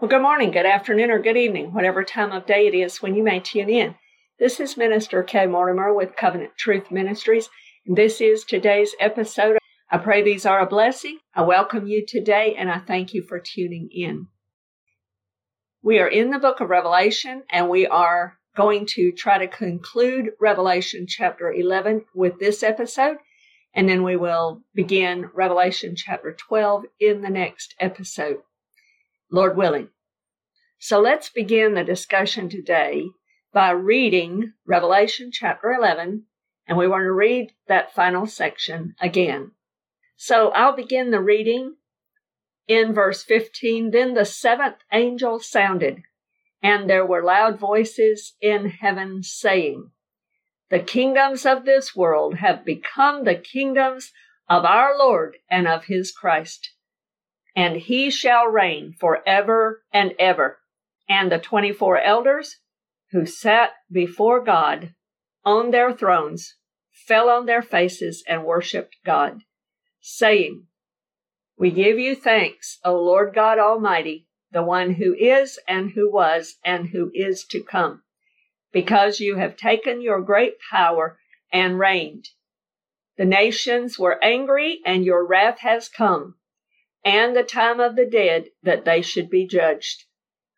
Well, good morning, good afternoon, or good evening, whatever time of day it is when you may tune in. This is Minister Kay Mortimer with Covenant Truth Ministries, and this is today's episode. I pray these are a blessing. I welcome you today, and I thank you for tuning in. We are in the book of Revelation, and we are going to try to conclude Revelation chapter 11 with this episode, and then we will begin Revelation chapter 12 in the next episode. Lord willing. So let's begin the discussion today by reading Revelation chapter 11, and we want to read that final section again. So I'll begin the reading in verse 15. Then the seventh angel sounded, and there were loud voices in heaven saying, The kingdoms of this world have become the kingdoms of our Lord and of his Christ and he shall reign forever and ever. And the 24 elders who sat before God on their thrones fell on their faces and worshiped God, saying, We give you thanks, O Lord God Almighty, the one who is and who was and who is to come, because you have taken your great power and reigned. The nations were angry and your wrath has come and the time of the dead that they should be judged,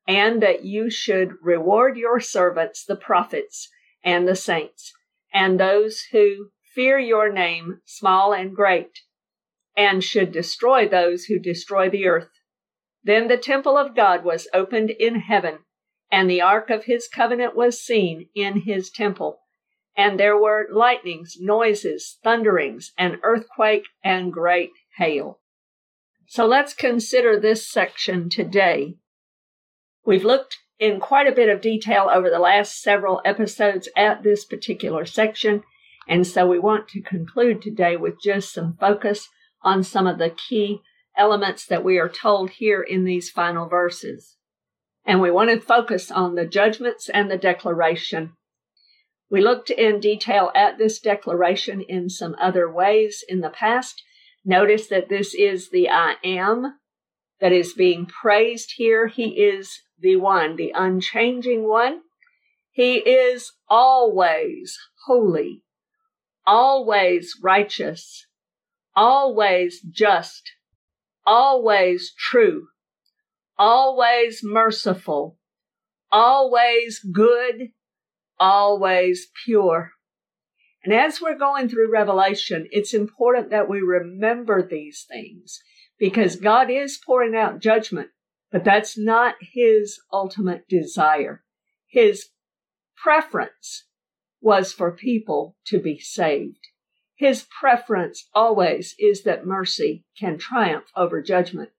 and that you should reward your servants, the prophets and the saints, and those who fear your name, small and great, and should destroy those who destroy the earth. Then the temple of God was opened in heaven, and the ark of his covenant was seen in his temple. And there were lightnings, noises, thunderings, an earthquake, and great hail. So let's consider this section today. We've looked in quite a bit of detail over the last several episodes at this particular section, and so we want to conclude today with just some focus on some of the key elements that we are told here in these final verses. And we want to focus on the judgments and the declaration. We looked in detail at this declaration in some other ways in the past, Notice that this is the I am that is being praised here. He is the one, the unchanging one. He is always holy, always righteous, always just, always true, always merciful, always good, always pure. And as we're going through Revelation, it's important that we remember these things because God is pouring out judgment, but that's not his ultimate desire. His preference was for people to be saved. His preference always is that mercy can triumph over judgment.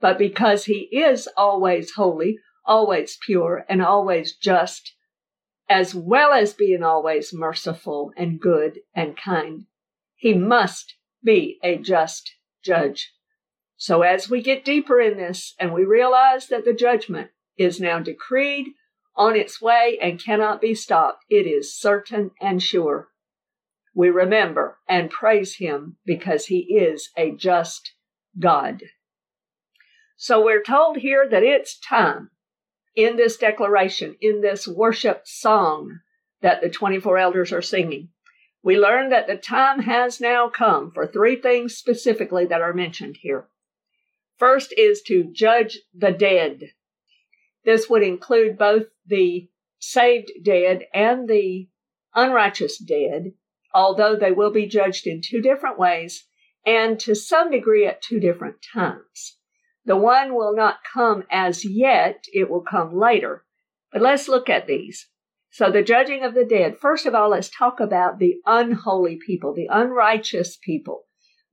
But because he is always holy, always pure, and always just, as well as being always merciful and good and kind. He must be a just judge. So as we get deeper in this and we realize that the judgment is now decreed on its way and cannot be stopped, it is certain and sure. We remember and praise him because he is a just God. So we're told here that it's time in this declaration, in this worship song that the 24 elders are singing. We learn that the time has now come for three things specifically that are mentioned here. First is to judge the dead. This would include both the saved dead and the unrighteous dead, although they will be judged in two different ways and to some degree at two different times. The one will not come as yet, it will come later. But let's look at these. So the judging of the dead. First of all, let's talk about the unholy people, the unrighteous people,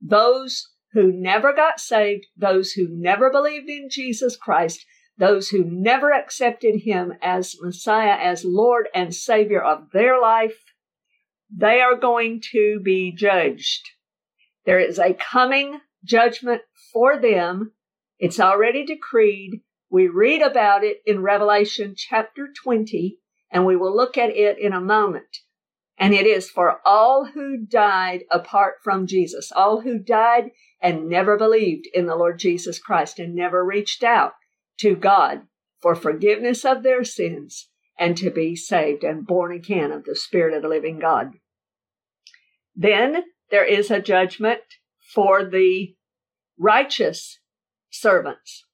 those who never got saved, those who never believed in Jesus Christ, those who never accepted him as Messiah, as Lord and Savior of their life. They are going to be judged. There is a coming judgment for them it's already decreed. We read about it in Revelation chapter 20, and we will look at it in a moment. And it is for all who died apart from Jesus, all who died and never believed in the Lord Jesus Christ and never reached out to God for forgiveness of their sins and to be saved and born again of the Spirit of the living God. Then there is a judgment for the righteous servants,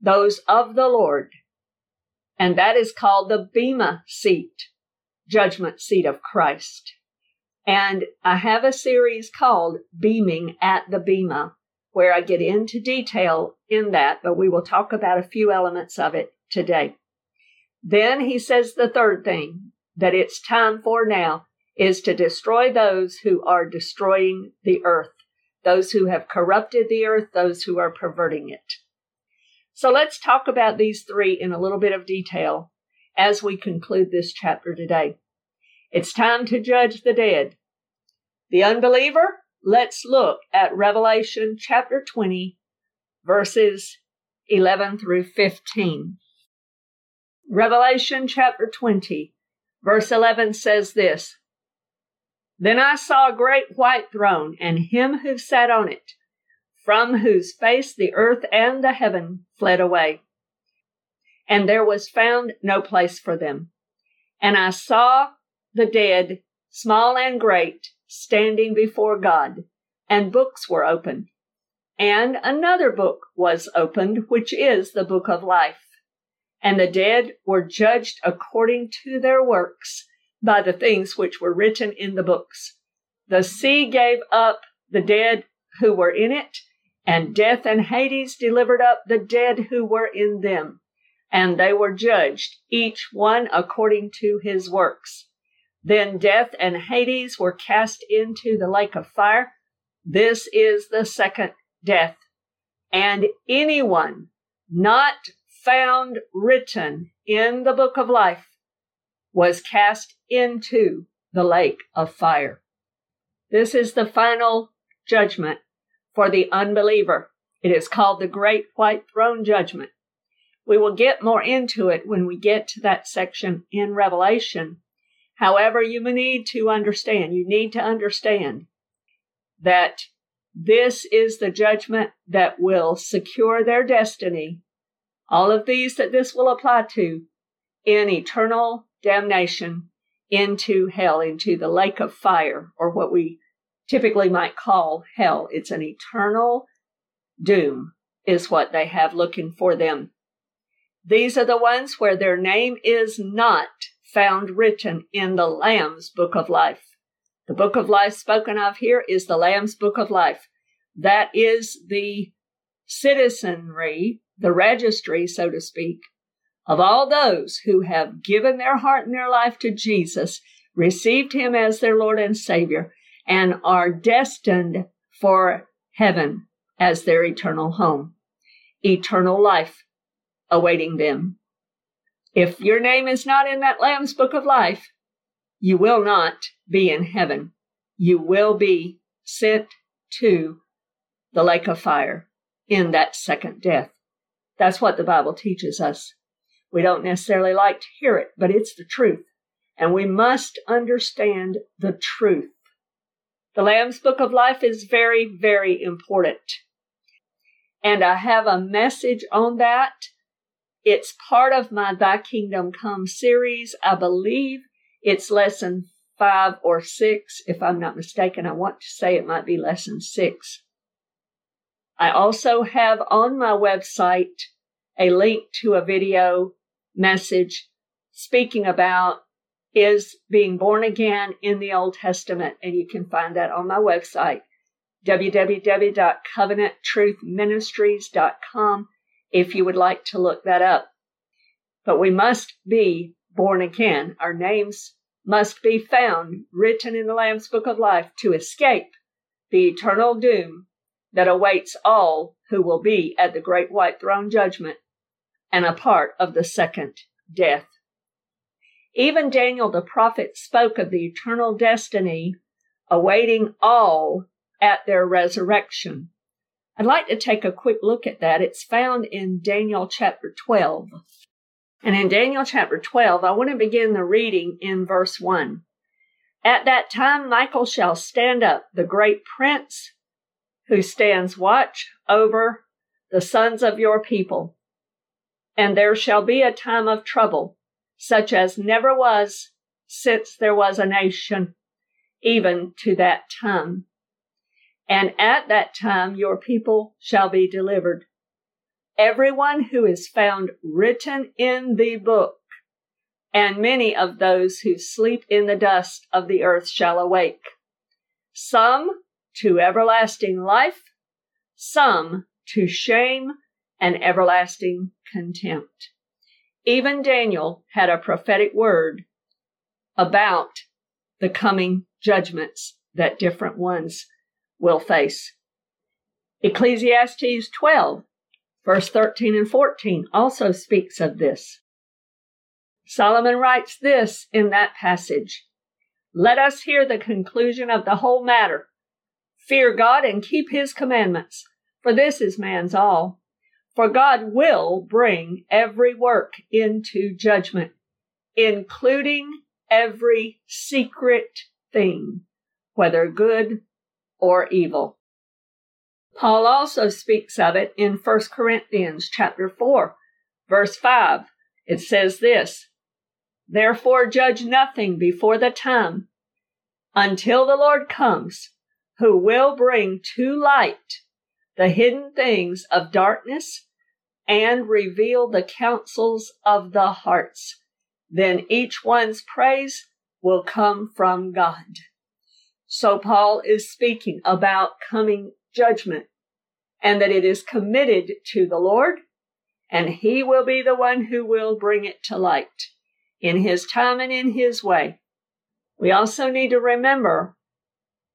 those of the Lord. And that is called the Bema seat, judgment seat of Christ. And I have a series called Beaming at the Bema, where I get into detail in that, but we will talk about a few elements of it today. Then he says the third thing that it's time for now is to destroy those who are destroying the earth, those who have corrupted the earth, those who are perverting it. So let's talk about these three in a little bit of detail as we conclude this chapter today. It's time to judge the dead. The unbeliever, let's look at Revelation chapter 20, verses 11 through 15. Revelation chapter 20, verse 11 says this Then I saw a great white throne, and him who sat on it, from whose face the earth and the heaven fled away. And there was found no place for them. And I saw the dead, small and great, standing before God, and books were opened. And another book was opened, which is the book of life and the dead were judged according to their works by the things which were written in the books. The sea gave up the dead who were in it, and death and Hades delivered up the dead who were in them, and they were judged, each one according to his works. Then death and Hades were cast into the lake of fire. This is the second death. And anyone not found written in the book of life was cast into the lake of fire. This is the final judgment for the unbeliever. It is called the Great White Throne Judgment. We will get more into it when we get to that section in Revelation. However, you need to understand, you need to understand that this is the judgment that will secure their destiny all of these that this will apply to in eternal damnation into hell, into the lake of fire, or what we typically might call hell. It's an eternal doom, is what they have looking for them. These are the ones where their name is not found written in the Lamb's book of life. The book of life spoken of here is the Lamb's book of life. That is the citizenry the registry, so to speak, of all those who have given their heart and their life to Jesus, received him as their Lord and Savior, and are destined for heaven as their eternal home, eternal life awaiting them. If your name is not in that Lamb's book of life, you will not be in heaven. You will be sent to the lake of fire in that second death. That's what the Bible teaches us. We don't necessarily like to hear it, but it's the truth. And we must understand the truth. The Lamb's Book of Life is very, very important. And I have a message on that. It's part of my Thy Kingdom Come series. I believe it's lesson five or six. If I'm not mistaken, I want to say it might be lesson six. I also have on my website a link to a video message speaking about is being born again in the Old Testament. And you can find that on my website, www.covenanttruthministries.com, if you would like to look that up. But we must be born again. Our names must be found written in the Lamb's Book of Life to escape the eternal doom that awaits all who will be at the great white throne judgment and a part of the second death. Even Daniel the prophet spoke of the eternal destiny awaiting all at their resurrection. I'd like to take a quick look at that. It's found in Daniel chapter 12. And in Daniel chapter 12, I want to begin the reading in verse 1. At that time, Michael shall stand up, the great prince who stands watch over the sons of your people. And there shall be a time of trouble, such as never was since there was a nation, even to that time. And at that time your people shall be delivered. Everyone who is found written in the book, and many of those who sleep in the dust of the earth shall awake. Some to everlasting life, some to shame and everlasting contempt. Even Daniel had a prophetic word about the coming judgments that different ones will face. Ecclesiastes 12, verse 13 and 14 also speaks of this. Solomon writes this in that passage. Let us hear the conclusion of the whole matter. Fear God and keep his commandments, for this is man's all. For God will bring every work into judgment, including every secret thing, whether good or evil. Paul also speaks of it in 1 Corinthians chapter 4, verse 5. It says this, Therefore judge nothing before the time until the Lord comes, who will bring to light the hidden things of darkness and reveal the counsels of the hearts. Then each one's praise will come from God. So Paul is speaking about coming judgment and that it is committed to the Lord and he will be the one who will bring it to light in his time and in his way. We also need to remember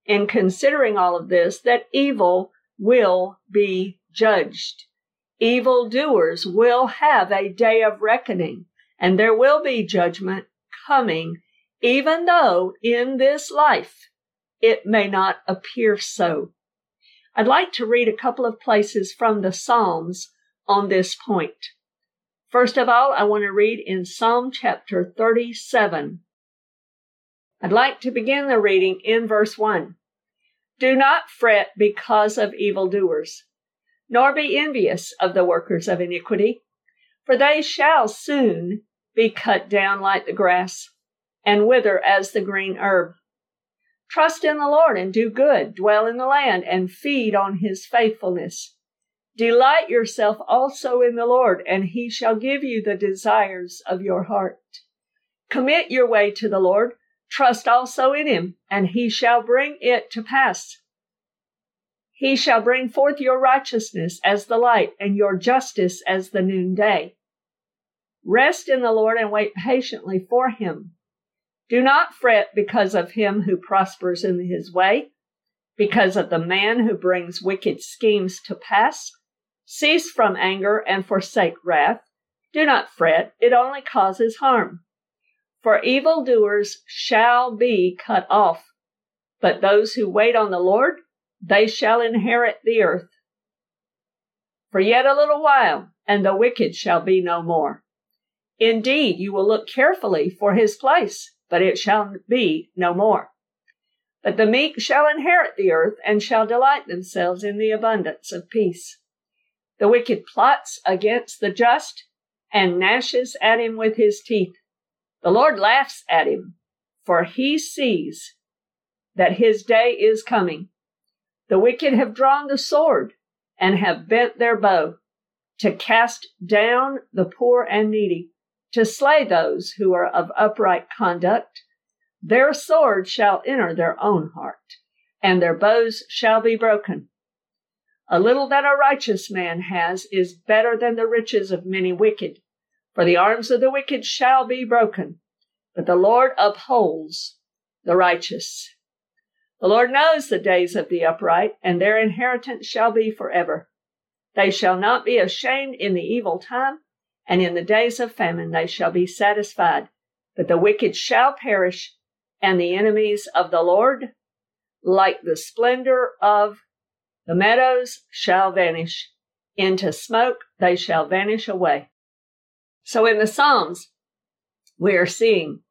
in considering all of this that evil will be judged. Evil doers will have a day of reckoning and there will be judgment coming, even though in this life it may not appear so. I'd like to read a couple of places from the Psalms on this point. First of all, I want to read in Psalm chapter 37. I'd like to begin the reading in verse 1. Do not fret because of evildoers, nor be envious of the workers of iniquity, for they shall soon be cut down like the grass and wither as the green herb. Trust in the Lord and do good, dwell in the land and feed on his faithfulness. Delight yourself also in the Lord, and he shall give you the desires of your heart. Commit your way to the Lord, trust also in him, and he shall bring it to pass. He shall bring forth your righteousness as the light, and your justice as the noonday. Rest in the Lord and wait patiently for him. Do not fret because of him who prospers in his way, because of the man who brings wicked schemes to pass. Cease from anger and forsake wrath. Do not fret, it only causes harm. For evildoers shall be cut off, but those who wait on the Lord, they shall inherit the earth. For yet a little while, and the wicked shall be no more. Indeed, you will look carefully for his place but it shall be no more. But the meek shall inherit the earth and shall delight themselves in the abundance of peace. The wicked plots against the just and gnashes at him with his teeth. The Lord laughs at him, for he sees that his day is coming. The wicked have drawn the sword and have bent their bow to cast down the poor and needy to slay those who are of upright conduct. Their sword shall enter their own heart, and their bows shall be broken. A little that a righteous man has is better than the riches of many wicked, for the arms of the wicked shall be broken, but the Lord upholds the righteous. The Lord knows the days of the upright, and their inheritance shall be forever. They shall not be ashamed in the evil time, and in the days of famine they shall be satisfied. But the wicked shall perish, and the enemies of the Lord, like the splendor of the meadows, shall vanish. Into smoke they shall vanish away. So in the Psalms, we are seeing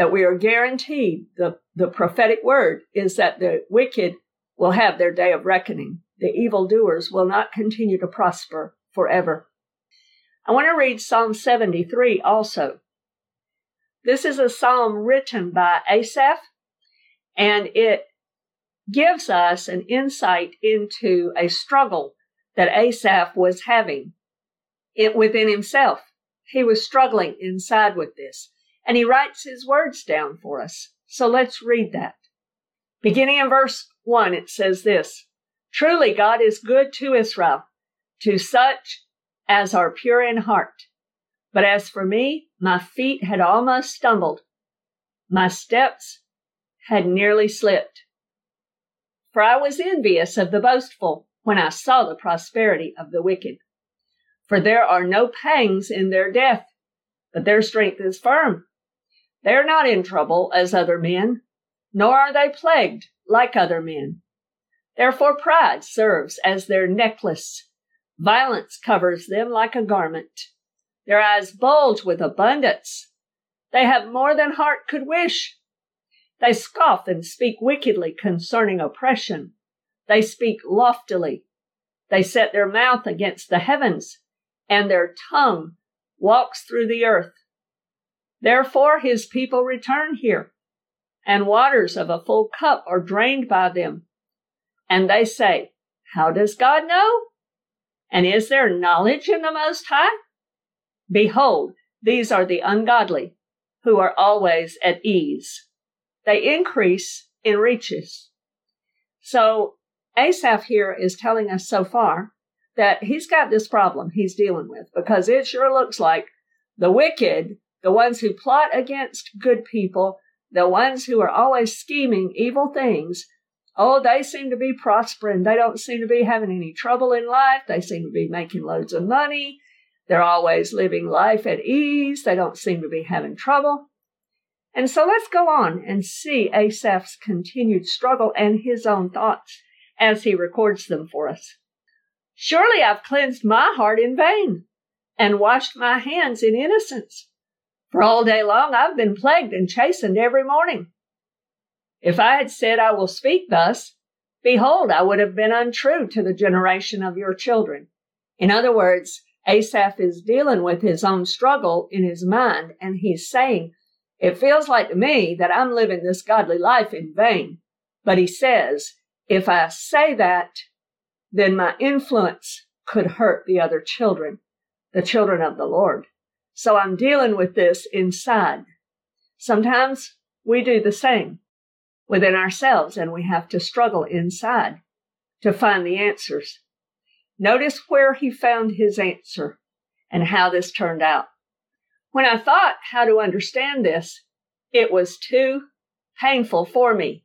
that we are guaranteed the, the prophetic word is that the wicked will have their day of reckoning. The evildoers will not continue to prosper forever. I want to read Psalm 73 also. This is a psalm written by Asaph, and it gives us an insight into a struggle that Asaph was having it within himself. He was struggling inside with this, and he writes his words down for us. So let's read that. Beginning in verse 1, it says this Truly, God is good to Israel, to such as are pure in heart. But as for me, my feet had almost stumbled. My steps had nearly slipped. For I was envious of the boastful when I saw the prosperity of the wicked. For there are no pangs in their death, but their strength is firm. They are not in trouble as other men, nor are they plagued like other men. Therefore pride serves as their necklace. Violence covers them like a garment. Their eyes bulge with abundance. They have more than heart could wish. They scoff and speak wickedly concerning oppression. They speak loftily. They set their mouth against the heavens, and their tongue walks through the earth. Therefore his people return here, and waters of a full cup are drained by them. And they say, How does God know? And is there knowledge in the Most High? Behold, these are the ungodly, who are always at ease. They increase in riches. So Asaph here is telling us so far that he's got this problem he's dealing with because it sure looks like the wicked, the ones who plot against good people, the ones who are always scheming evil things, oh, they seem to be prospering. They don't seem to be having any trouble in life. They seem to be making loads of money. They're always living life at ease. They don't seem to be having trouble. And so let's go on and see Asaph's continued struggle and his own thoughts as he records them for us. Surely I've cleansed my heart in vain and washed my hands in innocence. For all day long I've been plagued and chastened every morning. If I had said I will speak thus, behold, I would have been untrue to the generation of your children. In other words, Asaph is dealing with his own struggle in his mind, and he's saying, It feels like to me that I'm living this godly life in vain. But he says, if I say that, then my influence could hurt the other children, the children of the Lord. So I'm dealing with this inside. Sometimes we do the same within ourselves and we have to struggle inside to find the answers. Notice where he found his answer and how this turned out. When I thought how to understand this, it was too painful for me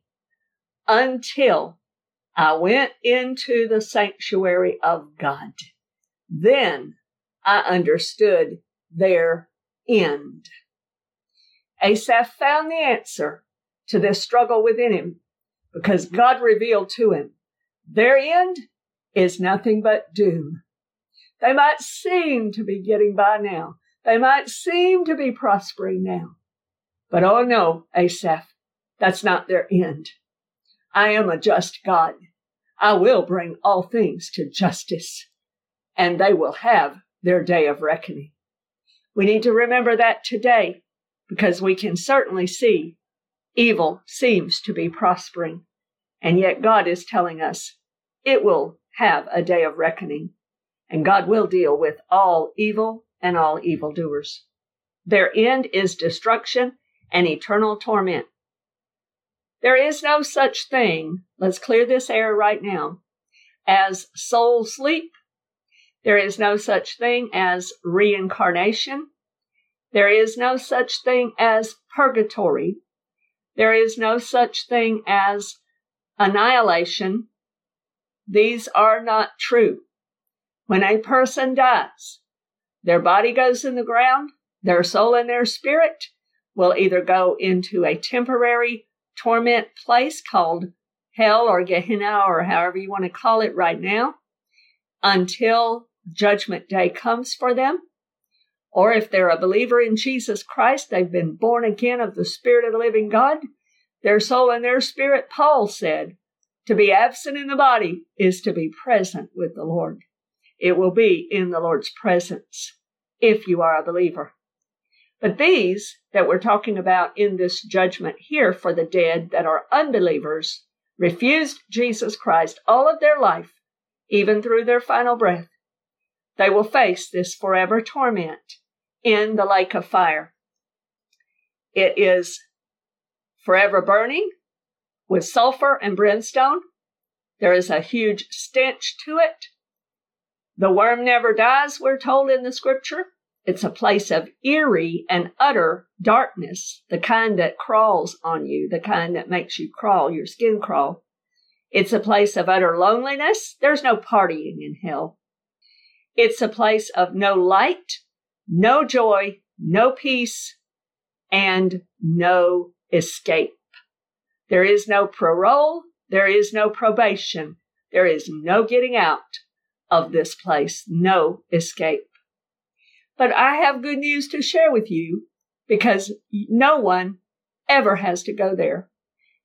until I went into the sanctuary of God. Then I understood their end. Asaph found the answer to this struggle within him because God revealed to him their end is nothing but doom. They might seem to be getting by now. They might seem to be prospering now. But oh no, Asaph, that's not their end. I am a just God. I will bring all things to justice, and they will have their day of reckoning. We need to remember that today because we can certainly see evil seems to be prospering, and yet God is telling us it will have a day of reckoning, and God will deal with all evil and all evildoers. Their end is destruction and eternal torment. There is no such thing, let's clear this air right now, as soul sleep. There is no such thing as reincarnation. There is no such thing as purgatory. There is no such thing as annihilation. These are not true. When a person dies, their body goes in the ground, their soul and their spirit will either go into a temporary torment place called hell or Gehenna or however you want to call it right now until judgment day comes for them. Or if they're a believer in Jesus Christ, they've been born again of the Spirit of the living God, their soul and their spirit, Paul said, to be absent in the body is to be present with the Lord. It will be in the Lord's presence. if you are a believer. But these that we're talking about in this judgment here for the dead that are unbelievers, refused Jesus Christ all of their life, even through their final breath, they will face this forever torment in the lake of fire. It is forever burning with sulfur and brimstone. There is a huge stench to it. The worm never dies, we're told in the scripture. It's a place of eerie and utter darkness, the kind that crawls on you, the kind that makes you crawl, your skin crawl. It's a place of utter loneliness. There's no partying in hell. It's a place of no light, no joy, no peace, and no escape. There is no parole. There is no probation. There is no getting out of this place, no escape. But I have good news to share with you because no one ever has to go there.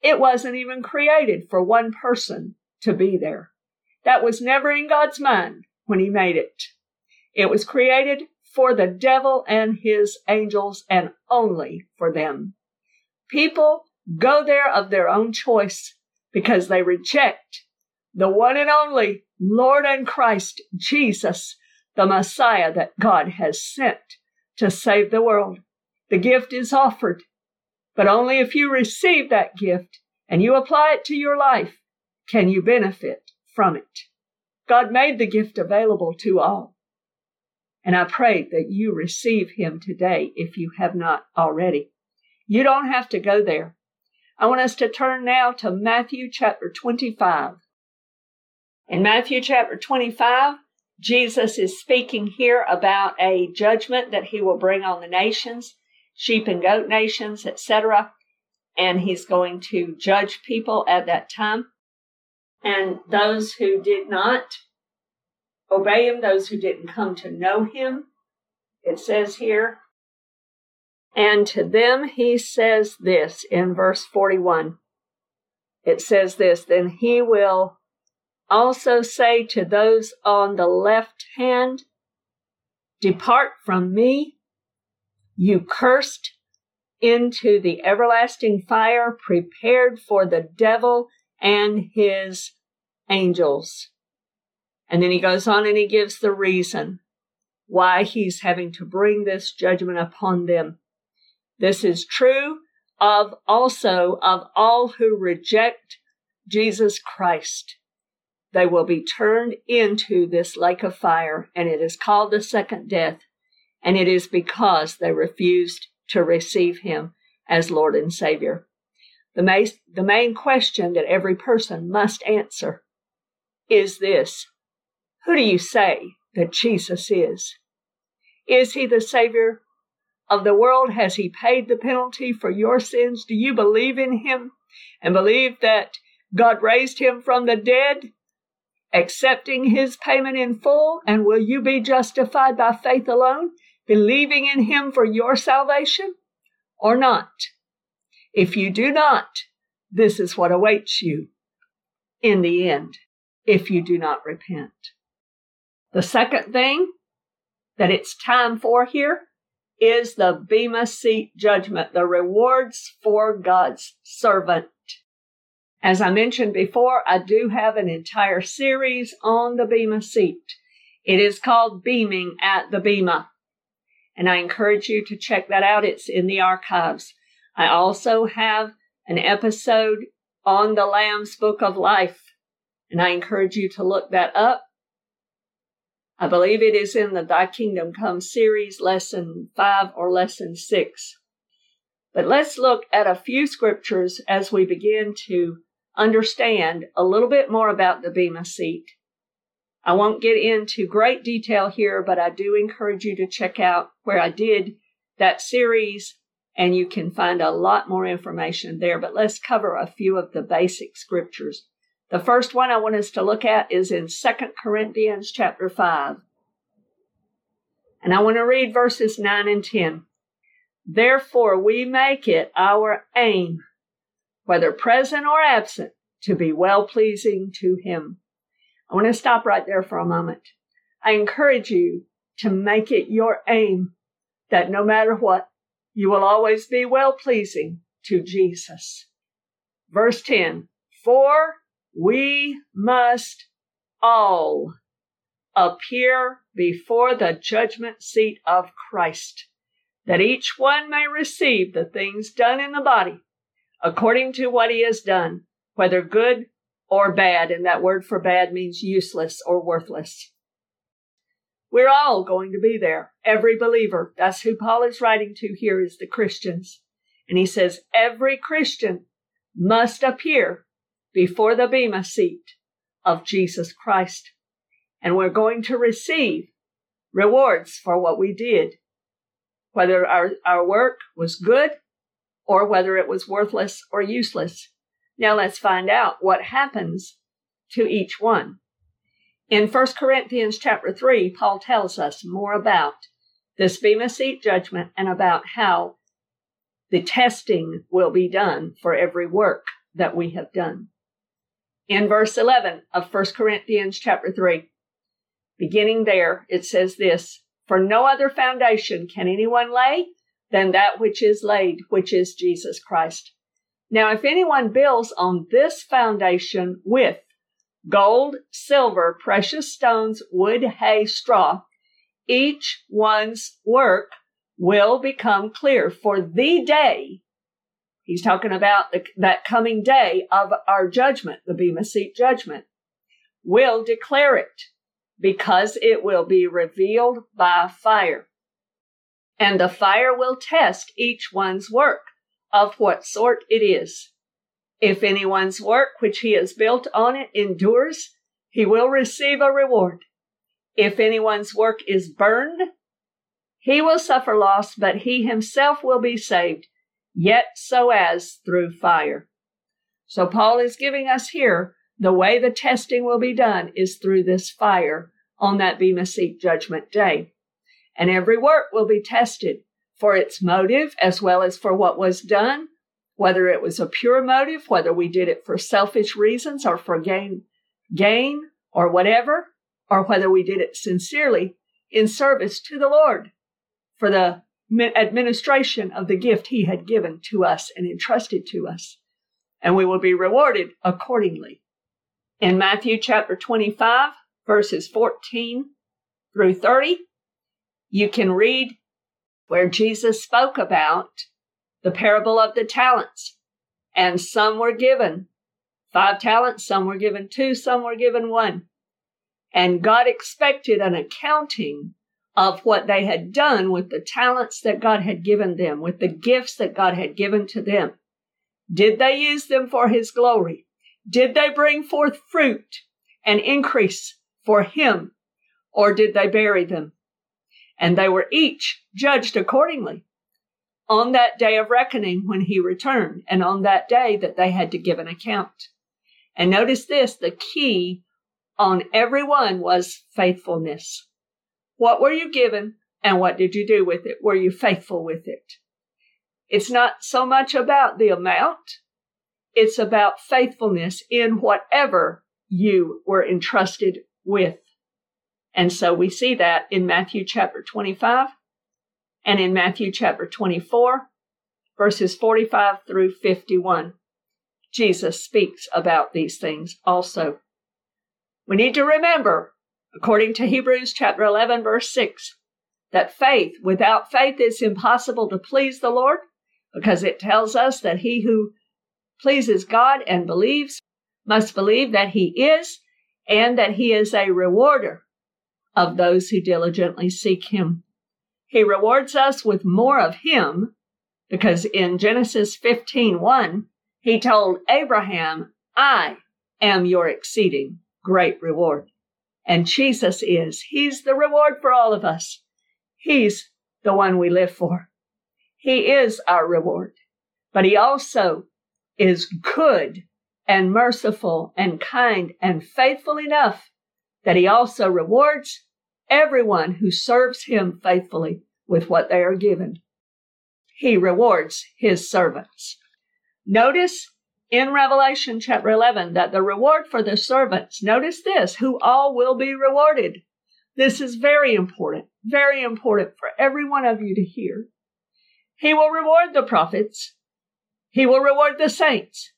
It wasn't even created for one person to be there. That was never in God's mind when he made it. It was created for the devil and his angels and only for them. People go there of their own choice because they reject the one and only Lord and Christ Jesus, the Messiah that God has sent to save the world. The gift is offered, but only if you receive that gift and you apply it to your life can you benefit from it. God made the gift available to all. And I pray that you receive him today if you have not already. You don't have to go there. I want us to turn now to Matthew chapter 25. In Matthew chapter 25, Jesus is speaking here about a judgment that he will bring on the nations, sheep and goat nations, etc. And he's going to judge people at that time. And those who did not obey him, those who didn't come to know him. It says here, and to them he says this in verse 41. It says this, then he will also say to those on the left hand, Depart from me, you cursed, into the everlasting fire prepared for the devil and his angels. And then he goes on and he gives the reason why he's having to bring this judgment upon them. This is true of also of all who reject Jesus Christ. They will be turned into this lake of fire, and it is called the second death, and it is because they refused to receive him as Lord and Savior. The main, the main question that every person must answer is this who do you say that Jesus is? Is he the Savior of the world? Has he paid the penalty for your sins? Do you believe in him and believe that God raised him from the dead, accepting his payment in full? And will you be justified by faith alone, believing in him for your salvation or not? If you do not, this is what awaits you in the end if you do not repent. The second thing that it's time for here is the Bema Seat judgment, the rewards for God's servant. As I mentioned before, I do have an entire series on the Bema Seat. It is called Beaming at the Bema. And I encourage you to check that out. It's in the archives. I also have an episode on the Lamb's Book of Life. And I encourage you to look that up. I believe it is in the Thy Kingdom Come series, lesson five or lesson six. But let's look at a few scriptures as we begin to understand a little bit more about the Bema seat. I won't get into great detail here, but I do encourage you to check out where I did that series and you can find a lot more information there. But let's cover a few of the basic scriptures. The first one I want us to look at is in 2 Corinthians chapter 5. And I want to read verses 9 and 10. Therefore we make it our aim, whether present or absent, to be well pleasing to him. I want to stop right there for a moment. I encourage you to make it your aim that no matter what, you will always be well pleasing to Jesus. Verse 10 For we must all appear before the judgment seat of Christ, that each one may receive the things done in the body according to what he has done, whether good or bad. And that word for bad means useless or worthless. We're all going to be there. Every believer. That's who Paul is writing to here is the Christians. And he says every Christian must appear before the Bema seat of Jesus Christ. And we're going to receive rewards for what we did. Whether our, our work was good or whether it was worthless or useless. Now let's find out what happens to each one. In 1 Corinthians chapter 3, Paul tells us more about this Bema Seat judgment and about how the testing will be done for every work that we have done. In verse 11 of 1 Corinthians chapter 3, beginning there, it says this, For no other foundation can anyone lay than that which is laid, which is Jesus Christ. Now, if anyone builds on this foundation with gold, silver, precious stones, wood, hay, straw, each one's work will become clear for the day. He's talking about the, that coming day of our judgment, the Bema Seat judgment, will declare it because it will be revealed by fire. And the fire will test each one's work of what sort it is. If anyone's work which he has built on it endures, he will receive a reward. If anyone's work is burned, he will suffer loss, but he himself will be saved, yet so as through fire. So Paul is giving us here the way the testing will be done is through this fire on that Bema Seat judgment day. And every work will be tested for its motive as well as for what was done whether it was a pure motive, whether we did it for selfish reasons or for gain, gain or whatever, or whether we did it sincerely in service to the Lord for the administration of the gift he had given to us and entrusted to us. And we will be rewarded accordingly. In Matthew chapter 25, verses 14 through 30, you can read where Jesus spoke about the parable of the talents. And some were given five talents, some were given two, some were given one. And God expected an accounting of what they had done with the talents that God had given them, with the gifts that God had given to them. Did they use them for His glory? Did they bring forth fruit and increase for Him? Or did they bury them? And they were each judged accordingly on that day of reckoning when he returned, and on that day that they had to give an account. And notice this the key on every one was faithfulness. What were you given, and what did you do with it? Were you faithful with it? It's not so much about the amount, it's about faithfulness in whatever you were entrusted with. And so we see that in Matthew chapter 25 and in Matthew chapter 24, verses 45 through 51. Jesus speaks about these things also. We need to remember, according to Hebrews chapter 11, verse 6, that faith, without faith, is impossible to please the Lord, because it tells us that he who pleases God and believes must believe that he is and that he is a rewarder of those who diligently seek him. He rewards us with more of him because in Genesis 15, 1, he told Abraham, I am your exceeding great reward. And Jesus is. He's the reward for all of us. He's the one we live for. He is our reward, but he also is good and merciful and kind and faithful enough that he also rewards everyone who serves him faithfully with what they are given. He rewards his servants. Notice in Revelation chapter 11 that the reward for the servants, notice this, who all will be rewarded, This is very important, very important for every one of you to hear. He will reward the prophets. He will reward the saints.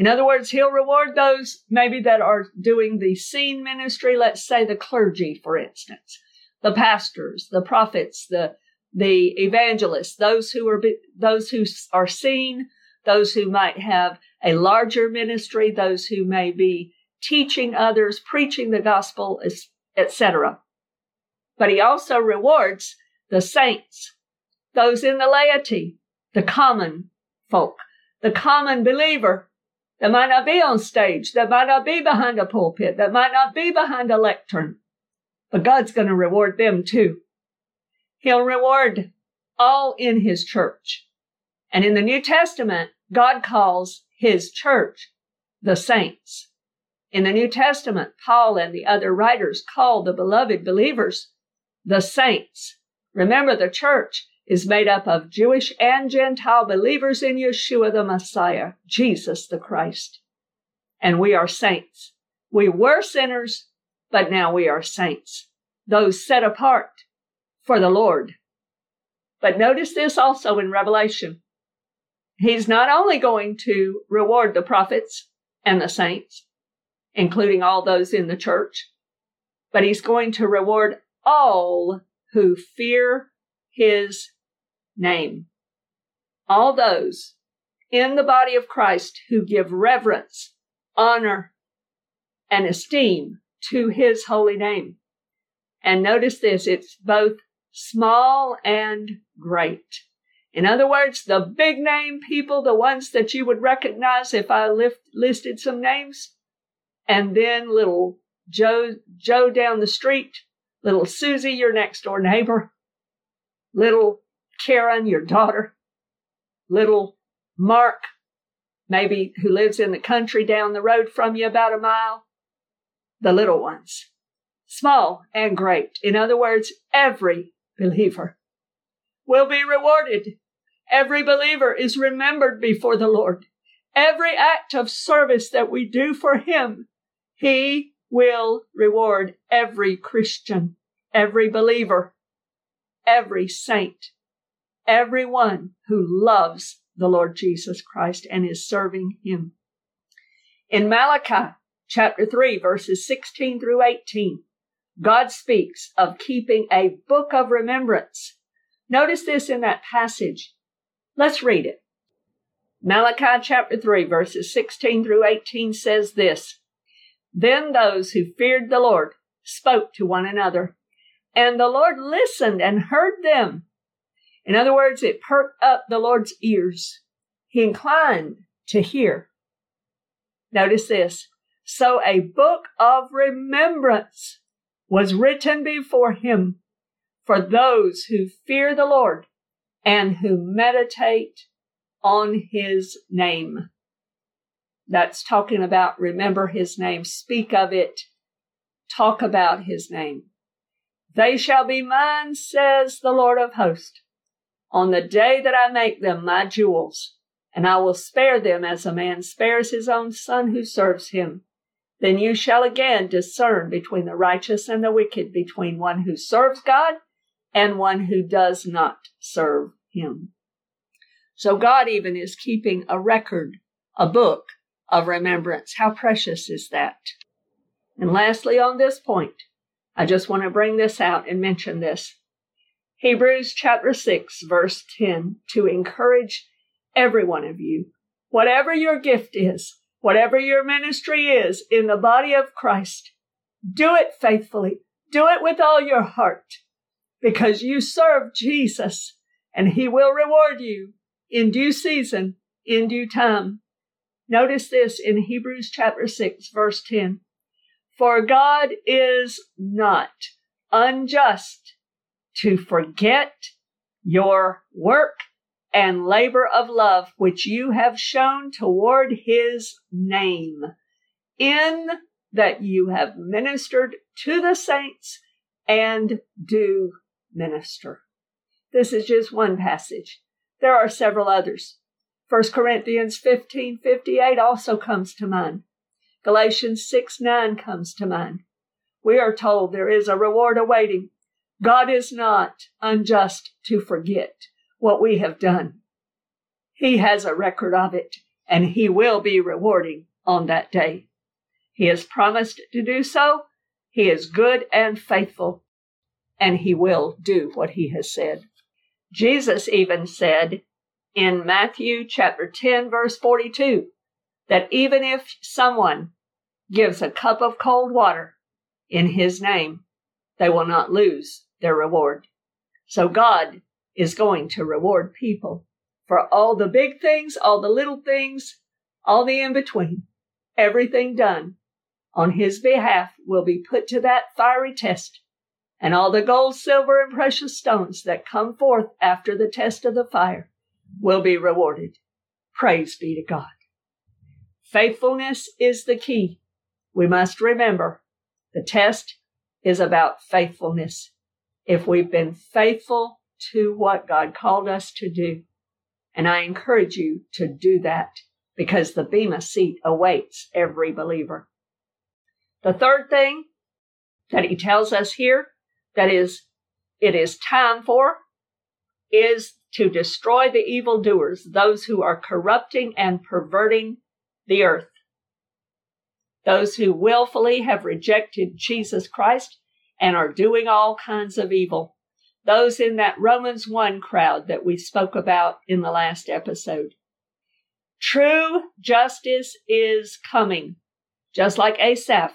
In other words, he'll reward those maybe that are doing the seen ministry. Let's say the clergy, for instance, the pastors, the prophets, the, the evangelists, those who are, those who are seen, those who might have a larger ministry, those who may be teaching others, preaching the gospel, etc. But he also rewards the saints, those in the laity, the common folk, the common believer that might not be on stage, that might not be behind a pulpit, that might not be behind a lectern. But God's going to reward them too. He'll reward all in his church. And in the New Testament, God calls his church the saints. In the New Testament, Paul and the other writers call the beloved believers the saints. Remember, the church is made up of Jewish and Gentile believers in Yeshua the Messiah, Jesus the Christ. And we are saints. We were sinners, but now we are saints, those set apart for the Lord. But notice this also in Revelation. He's not only going to reward the prophets and the saints, including all those in the church, but he's going to reward all who fear his name. All those in the body of Christ who give reverence, honor, and esteem to his holy name. And notice this, it's both small and great. In other words, the big name people, the ones that you would recognize if I lift, listed some names, and then little Joe, Joe down the street, little Susie, your next door neighbor, little Karen, your daughter, little Mark, maybe who lives in the country down the road from you about a mile, the little ones, small and great. In other words, every believer will be rewarded. Every believer is remembered before the Lord. Every act of service that we do for Him, He will reward every Christian, every believer, every saint, everyone who loves the Lord Jesus Christ and is serving Him. In Malachi chapter 3, verses 16 through 18, God speaks of keeping a book of remembrance Notice this in that passage. Let's read it. Malachi chapter 3, verses 16 through 18 says this Then those who feared the Lord spoke to one another, and the Lord listened and heard them. In other words, it perked up the Lord's ears. He inclined to hear. Notice this. So a book of remembrance was written before him for those who fear the Lord and who meditate on his name. That's talking about remember his name, speak of it, talk about his name. They shall be mine, says the Lord of hosts, on the day that I make them my jewels, and I will spare them as a man spares his own son who serves him. Then you shall again discern between the righteous and the wicked, between one who serves God and one who does not serve him. So God even is keeping a record, a book of remembrance. How precious is that? And lastly, on this point, I just want to bring this out and mention this. Hebrews chapter 6, verse 10, to encourage every one of you, whatever your gift is, whatever your ministry is in the body of Christ, do it faithfully. Do it with all your heart because you serve Jesus and he will reward you in due season, in due time. Notice this in Hebrews chapter 6, verse 10. For God is not unjust to forget your work and labor of love which you have shown toward his name, in that you have ministered to the saints and do minister. This is just one passage. There are several others. 1 Corinthians 15 58 also comes to mind. Galatians 6 9 comes to mind. we are told there is a reward awaiting. God is not unjust to forget what we have done. He has a record of it, and He will be rewarding on that day. He has promised to do so. He is good and faithful, and He will do what He has said. Jesus even said in Matthew chapter 10, verse 42, that even if someone gives a cup of cold water in His name, they will not lose their reward. So God is going to reward people for all the big things, all the little things, all the in between. Everything done on his behalf will be put to that fiery test, and all the gold, silver, and precious stones that come forth after the test of the fire will be rewarded. Praise be to God. Faithfulness is the key. We must remember the test is about faithfulness if we've been faithful to what God called us to do. And I encourage you to do that because the Bema seat awaits every believer. The third thing that he tells us here that is, it is time for is to destroy the evildoers, those who are corrupting and perverting the earth. Those who willfully have rejected Jesus Christ and are doing all kinds of evil. Those in that Romans 1 crowd that we spoke about in the last episode. True justice is coming, just like Asaph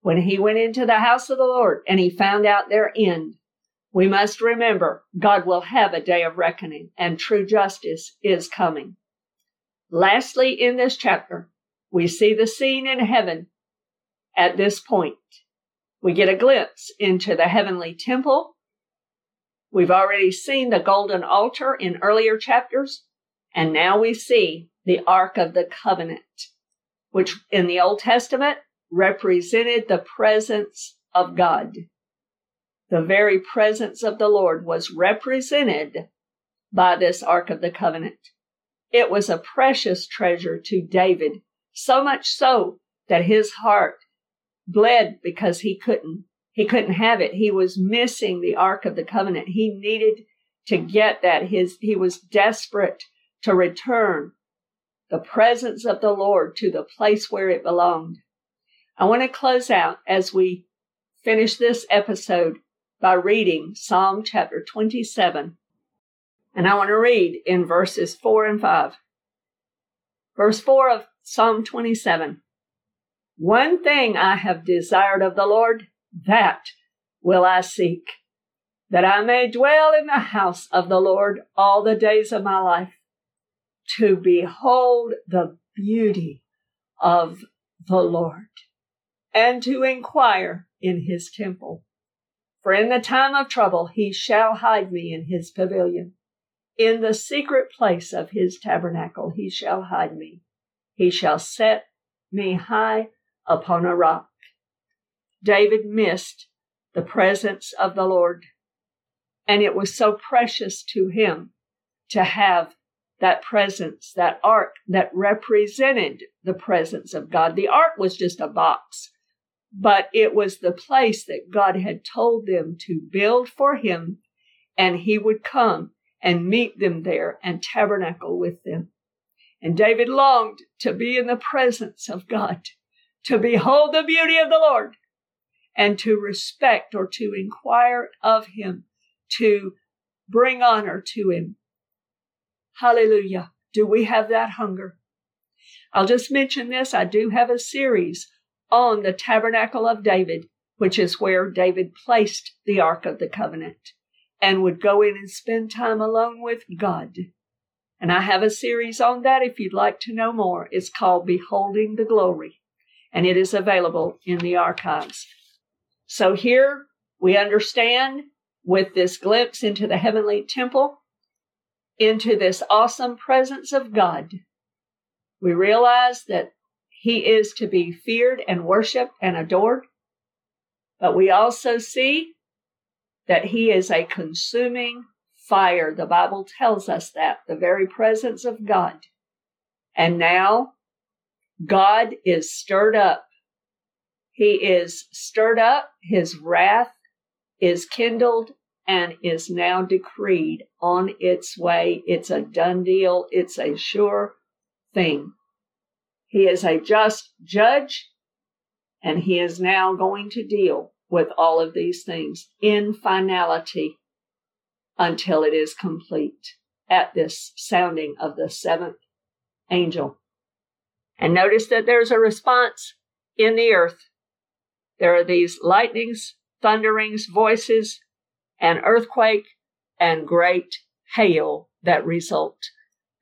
when he went into the house of the Lord and he found out their end. We must remember God will have a day of reckoning and true justice is coming. Lastly, in this chapter, we see the scene in heaven at this point. We get a glimpse into the heavenly temple. We've already seen the golden altar in earlier chapters, and now we see the Ark of the Covenant, which in the Old Testament represented the presence of God. The very presence of the Lord was represented by this Ark of the Covenant. It was a precious treasure to David, so much so that his heart bled because he couldn't he couldn't have it. He was missing the Ark of the Covenant. He needed to get that. His he was desperate to return the presence of the Lord to the place where it belonged. I want to close out as we finish this episode by reading Psalm chapter 27. And I want to read in verses 4 and 5. Verse 4 of Psalm 27. One thing I have desired of the Lord, that will I seek, that I may dwell in the house of the Lord all the days of my life, to behold the beauty of the Lord, and to inquire in his temple. For in the time of trouble he shall hide me in his pavilion. In the secret place of his tabernacle he shall hide me. He shall set me high upon a rock. David missed the presence of the Lord. And it was so precious to him to have that presence, that ark that represented the presence of God. The ark was just a box, but it was the place that God had told them to build for him, and he would come and meet them there and tabernacle with them. And David longed to be in the presence of God to behold the beauty of the Lord and to respect or to inquire of him, to bring honor to him. Hallelujah. Do we have that hunger? I'll just mention this. I do have a series on the tabernacle of David, which is where David placed the Ark of the Covenant and would go in and spend time alone with God. And I have a series on that if you'd like to know more. It's called Beholding the Glory and it is available in the archives. So here we understand with this glimpse into the heavenly temple, into this awesome presence of God, we realize that he is to be feared and worshiped and adored. But we also see that he is a consuming fire. The Bible tells us that, the very presence of God. And now God is stirred up. He is stirred up, his wrath is kindled, and is now decreed on its way. It's a done deal, it's a sure thing. He is a just judge, and he is now going to deal with all of these things in finality until it is complete at this sounding of the seventh angel. And notice that there's a response in the earth. There are these lightnings, thunderings, voices, an earthquake, and great hail that result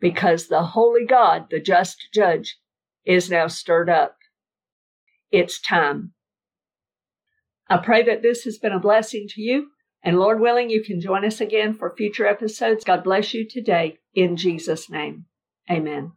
because the holy God, the just judge, is now stirred up. It's time. I pray that this has been a blessing to you. And Lord willing, you can join us again for future episodes. God bless you today in Jesus' name. Amen.